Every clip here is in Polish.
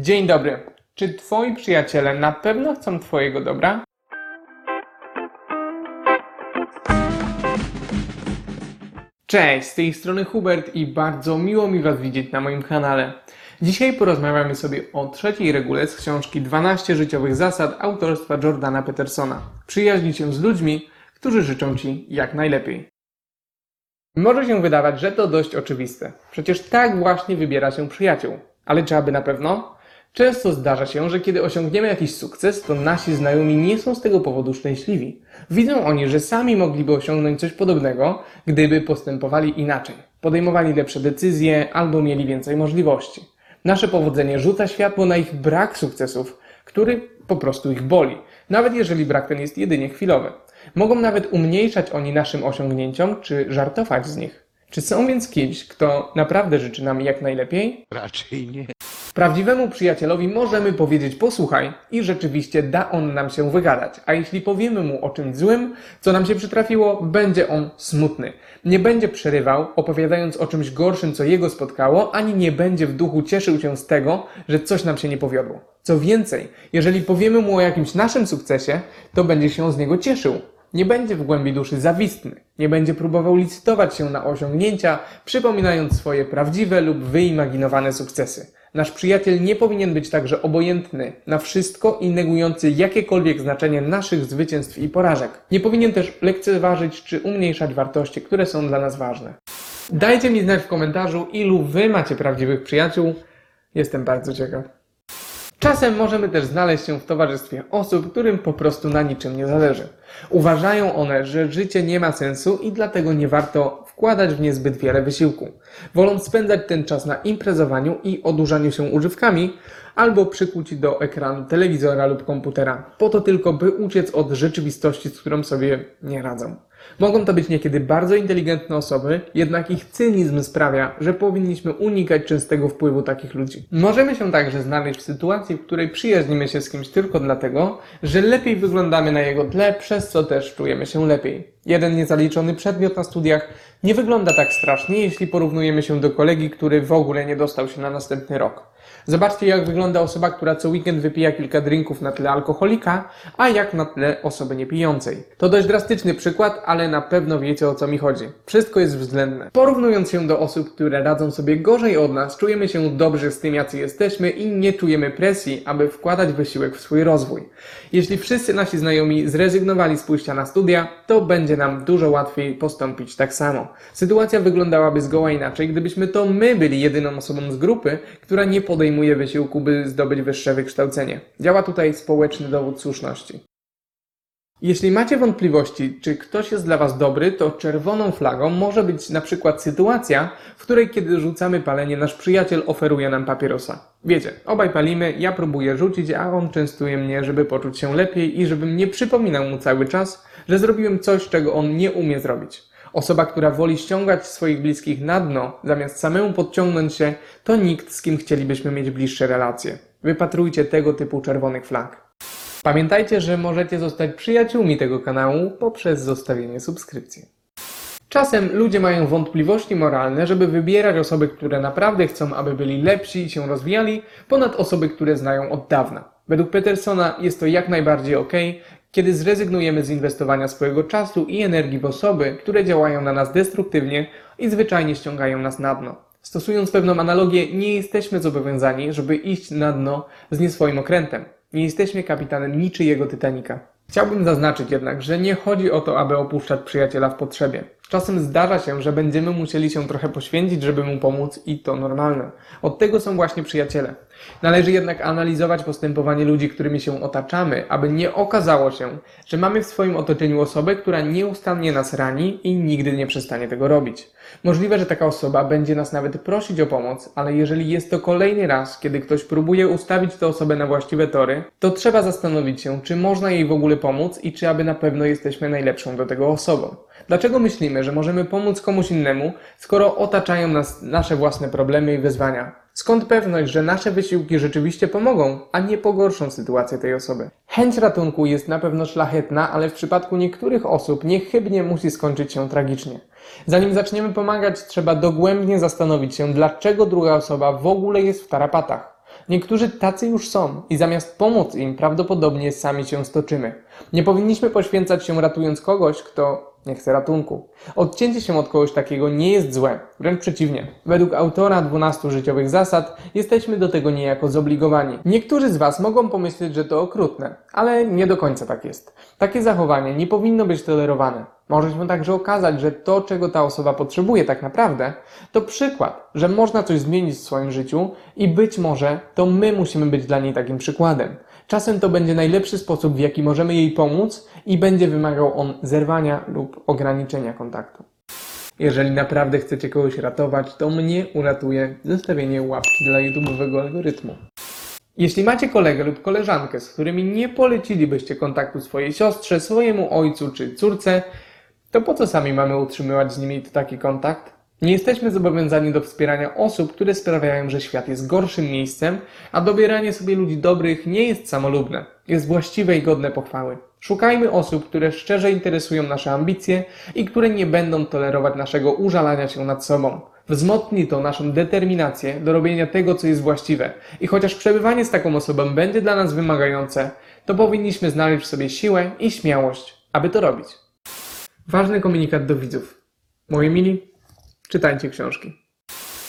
Dzień dobry. Czy twoi przyjaciele na pewno chcą twojego dobra? Cześć, z tej strony Hubert i bardzo miło mi Was widzieć na moim kanale. Dzisiaj porozmawiamy sobie o trzeciej regule z książki 12 życiowych zasad autorstwa Jordana Petersona. Przyjaźnij się z ludźmi, którzy życzą Ci jak najlepiej. Może się wydawać, że to dość oczywiste. Przecież tak właśnie wybiera się przyjaciół. Ale czy aby na pewno? Często zdarza się, że kiedy osiągniemy jakiś sukces, to nasi znajomi nie są z tego powodu szczęśliwi. Widzą oni, że sami mogliby osiągnąć coś podobnego, gdyby postępowali inaczej. Podejmowali lepsze decyzje albo mieli więcej możliwości. Nasze powodzenie rzuca światło na ich brak sukcesów, który po prostu ich boli, nawet jeżeli brak ten jest jedynie chwilowy. Mogą nawet umniejszać oni naszym osiągnięciom, czy żartować z nich. Czy są więc kimś, kto naprawdę życzy nam jak najlepiej? Raczej nie. Prawdziwemu przyjacielowi możemy powiedzieć posłuchaj i rzeczywiście da on nam się wygadać, a jeśli powiemy mu o czymś złym, co nam się przytrafiło, będzie on smutny. Nie będzie przerywał, opowiadając o czymś gorszym, co jego spotkało, ani nie będzie w duchu cieszył się z tego, że coś nam się nie powiodło. Co więcej, jeżeli powiemy mu o jakimś naszym sukcesie, to będzie się z niego cieszył. Nie będzie w głębi duszy zawistny, nie będzie próbował licytować się na osiągnięcia, przypominając swoje prawdziwe lub wyimaginowane sukcesy. Nasz przyjaciel nie powinien być także obojętny na wszystko i negujący jakiekolwiek znaczenie naszych zwycięstw i porażek. Nie powinien też lekceważyć czy umniejszać wartości, które są dla nas ważne. Dajcie mi znać w komentarzu, ilu wy macie prawdziwych przyjaciół. Jestem bardzo ciekaw. Czasem możemy też znaleźć się w towarzystwie osób, którym po prostu na niczym nie zależy. Uważają one, że życie nie ma sensu i dlatego nie warto wkładać w nie zbyt wiele wysiłku. Wolą spędzać ten czas na imprezowaniu i odurzaniu się używkami, albo przykuć do ekranu telewizora lub komputera, po to tylko, by uciec od rzeczywistości, z którą sobie nie radzą. Mogą to być niekiedy bardzo inteligentne osoby, jednak ich cynizm sprawia, że powinniśmy unikać częstego wpływu takich ludzi. Możemy się także znaleźć w sytuacji, w której przyjaźnimy się z kimś tylko dlatego, że lepiej wyglądamy na jego tle, przez co też czujemy się lepiej. Jeden niezaliczony przedmiot na studiach nie wygląda tak strasznie, jeśli porównujemy się do kolegi, który w ogóle nie dostał się na następny rok. Zobaczcie, jak wygląda osoba, która co weekend wypija kilka drinków na tle alkoholika, a jak na tle osoby niepijącej. To dość drastyczny przykład, ale na pewno wiecie o co mi chodzi. Wszystko jest względne. Porównując się do osób, które radzą sobie gorzej od nas, czujemy się dobrze z tym, jacy jesteśmy i nie czujemy presji, aby wkładać wysiłek w swój rozwój. Jeśli wszyscy nasi znajomi zrezygnowali z pójścia na studia, to będzie nam dużo łatwiej postąpić tak samo. Sytuacja wyglądałaby zgoła inaczej, gdybyśmy to my byli jedyną osobą z grupy, która nie podejmuje wysiłku, by zdobyć wyższe wykształcenie. Działa tutaj społeczny dowód słuszności. Jeśli macie wątpliwości, czy ktoś jest dla Was dobry, to czerwoną flagą może być na przykład sytuacja, w której kiedy rzucamy palenie, nasz przyjaciel oferuje nam papierosa. Wiecie, obaj palimy, ja próbuję rzucić, a on częstuje mnie, żeby poczuć się lepiej i żebym nie przypominał mu cały czas, że zrobiłem coś, czego on nie umie zrobić. Osoba, która woli ściągać swoich bliskich na dno, zamiast samemu podciągnąć się, to nikt, z kim chcielibyśmy mieć bliższe relacje. Wypatrujcie tego typu czerwonych flag. Pamiętajcie, że możecie zostać przyjaciółmi tego kanału poprzez zostawienie subskrypcji. Czasem ludzie mają wątpliwości moralne, żeby wybierać osoby, które naprawdę chcą, aby byli lepsi i się rozwijali, ponad osoby, które znają od dawna. Według Petersona jest to jak najbardziej ok, kiedy zrezygnujemy z inwestowania swojego czasu i energii w osoby, które działają na nas destruktywnie i zwyczajnie ściągają nas na dno. Stosując pewną analogię, nie jesteśmy zobowiązani, żeby iść na dno z nie swoim okrętem. Nie jesteśmy kapitanem niczyjego Titanika. Chciałbym zaznaczyć jednak, że nie chodzi o to, aby opuszczać przyjaciela w potrzebie. Czasem zdarza się, że będziemy musieli się trochę poświęcić, żeby mu pomóc i to normalne. Od tego są właśnie przyjaciele. Należy jednak analizować postępowanie ludzi, którymi się otaczamy, aby nie okazało się, że mamy w swoim otoczeniu osobę, która nieustannie nas rani i nigdy nie przestanie tego robić. Możliwe, że taka osoba będzie nas nawet prosić o pomoc, ale jeżeli jest to kolejny raz, kiedy ktoś próbuje ustawić tę osobę na właściwe tory, to trzeba zastanowić się, czy można jej w ogóle pomóc i czy aby na pewno jesteśmy najlepszą do tego osobą. Dlaczego myślimy, że możemy pomóc komuś innemu, skoro otaczają nas nasze własne problemy i wyzwania? Skąd pewność, że nasze wysiłki rzeczywiście pomogą, a nie pogorszą sytuację tej osoby? Chęć ratunku jest na pewno szlachetna, ale w przypadku niektórych osób niechybnie musi skończyć się tragicznie. Zanim zaczniemy pomagać, trzeba dogłębnie zastanowić się, dlaczego druga osoba w ogóle jest w tarapatach. Niektórzy tacy już są i zamiast pomóc im, prawdopodobnie sami się stoczymy. Nie powinniśmy poświęcać się ratując kogoś, kto nie chce ratunku. Odcięcie się od kogoś takiego nie jest złe, wręcz przeciwnie. Według autora 12 życiowych zasad jesteśmy do tego niejako zobligowani. Niektórzy z Was mogą pomyśleć, że to okrutne, ale nie do końca tak jest. Takie zachowanie nie powinno być tolerowane. Może się także okazać, że to, czego ta osoba potrzebuje tak naprawdę, to przykład, że można coś zmienić w swoim życiu i być może to my musimy być dla niej takim przykładem. Czasem to będzie najlepszy sposób, w jaki możemy jej pomóc i będzie wymagał on zerwania lub ograniczenia kontaktu. Jeżeli naprawdę chcecie kogoś ratować, to mnie uratuje zostawienie łapki dla YouTube'owego algorytmu. Jeśli macie kolegę lub koleżankę, z którymi nie polecilibyście kontaktu swojej siostrze, swojemu ojcu czy córce, to po co sami mamy utrzymywać z nimi taki kontakt? Nie jesteśmy zobowiązani do wspierania osób, które sprawiają, że świat jest gorszym miejscem, a dobieranie sobie ludzi dobrych nie jest samolubne, jest właściwe i godne pochwały. Szukajmy osób, które szczerze interesują nasze ambicje i które nie będą tolerować naszego użalania się nad sobą. Wzmocni to naszą determinację do robienia tego, co jest właściwe. I chociaż przebywanie z taką osobą będzie dla nas wymagające, to powinniśmy znaleźć w sobie siłę i śmiałość, aby to robić. Ważny komunikat do widzów. Moi mili, czytajcie książki.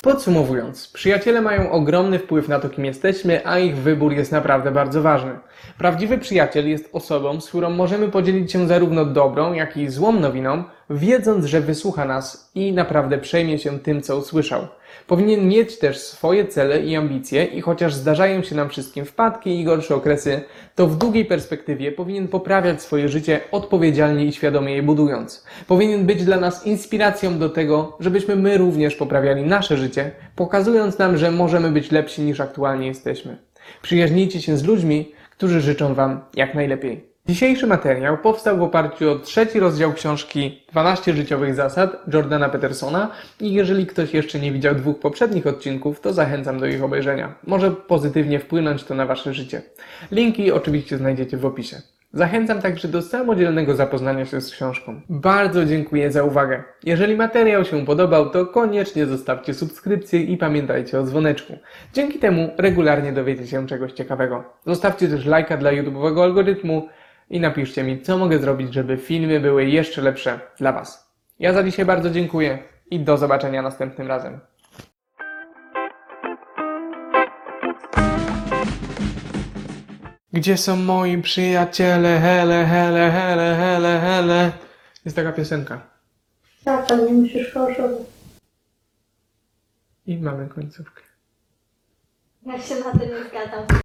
Podsumowując, przyjaciele mają ogromny wpływ na to, kim jesteśmy, a ich wybór jest naprawdę bardzo ważny. Prawdziwy przyjaciel jest osobą, z którą możemy podzielić się zarówno dobrą, jak i złą nowiną, wiedząc, że wysłucha nas i naprawdę przejmie się tym, co usłyszał. Powinien mieć też swoje cele i ambicje i chociaż zdarzają się nam wszystkim wpadki i gorsze okresy, to w długiej perspektywie powinien poprawiać swoje życie odpowiedzialnie i świadomie je budując. Powinien być dla nas inspiracją do tego, żebyśmy my również poprawiali nasze życie, pokazując nam, że możemy być lepsi niż aktualnie jesteśmy. Przyjaźnijcie się z ludźmi, którzy życzą Wam jak najlepiej. Dzisiejszy materiał powstał w oparciu o trzeci rozdział książki 12 życiowych zasad Jordana Petersona i jeżeli ktoś jeszcze nie widział dwóch poprzednich odcinków, to zachęcam do ich obejrzenia. Może pozytywnie wpłynąć to na Wasze życie. Linki oczywiście znajdziecie w opisie. Zachęcam także do samodzielnego zapoznania się z książką. Bardzo dziękuję za uwagę. Jeżeli materiał się podobał, to koniecznie zostawcie subskrypcję i pamiętajcie o dzwoneczku. Dzięki temu regularnie dowiecie się czegoś ciekawego. Zostawcie też lajka dla YouTube'owego algorytmu i napiszcie mi, co mogę zrobić, żeby filmy były jeszcze lepsze dla Was. Ja za dzisiaj bardzo dziękuję i do zobaczenia następnym razem. Gdzie są moi przyjaciele? Hele, hele, hele, hele, hele. Jest taka piosenka. Tak, tam nie musisz fałszować. I mamy końcówkę. Jak się na tym nie zgadzam.